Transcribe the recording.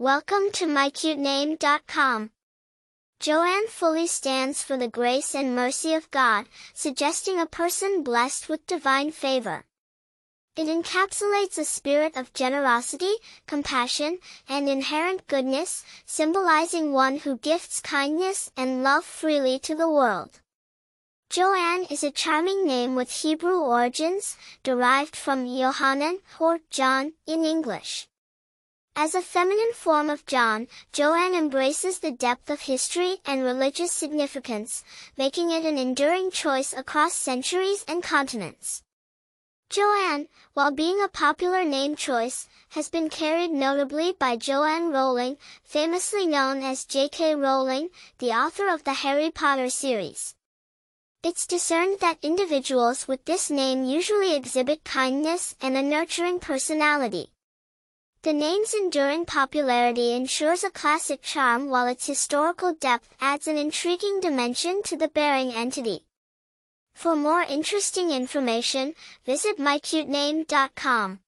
Welcome to mycutename.com. Joanne fully stands for the grace and mercy of God, suggesting a person blessed with divine favor. It encapsulates a spirit of generosity, compassion, and inherent goodness, symbolizing one who gifts kindness and love freely to the world. Joanne is a charming name with Hebrew origins, derived from Yohanan or John in English. As a feminine form of John, Joanne embraces the depth of history and religious significance, making it an enduring choice across centuries and continents. Joanne, while being a popular name choice, has been carried notably by Joanne Rowling, famously known as J.K. Rowling, the author of the Harry Potter series. It's discerned that individuals with this name usually exhibit kindness and a nurturing personality. The name's enduring popularity ensures a classic charm while its historical depth adds an intriguing dimension to the bearing entity. For more interesting information, visit mycutename.com.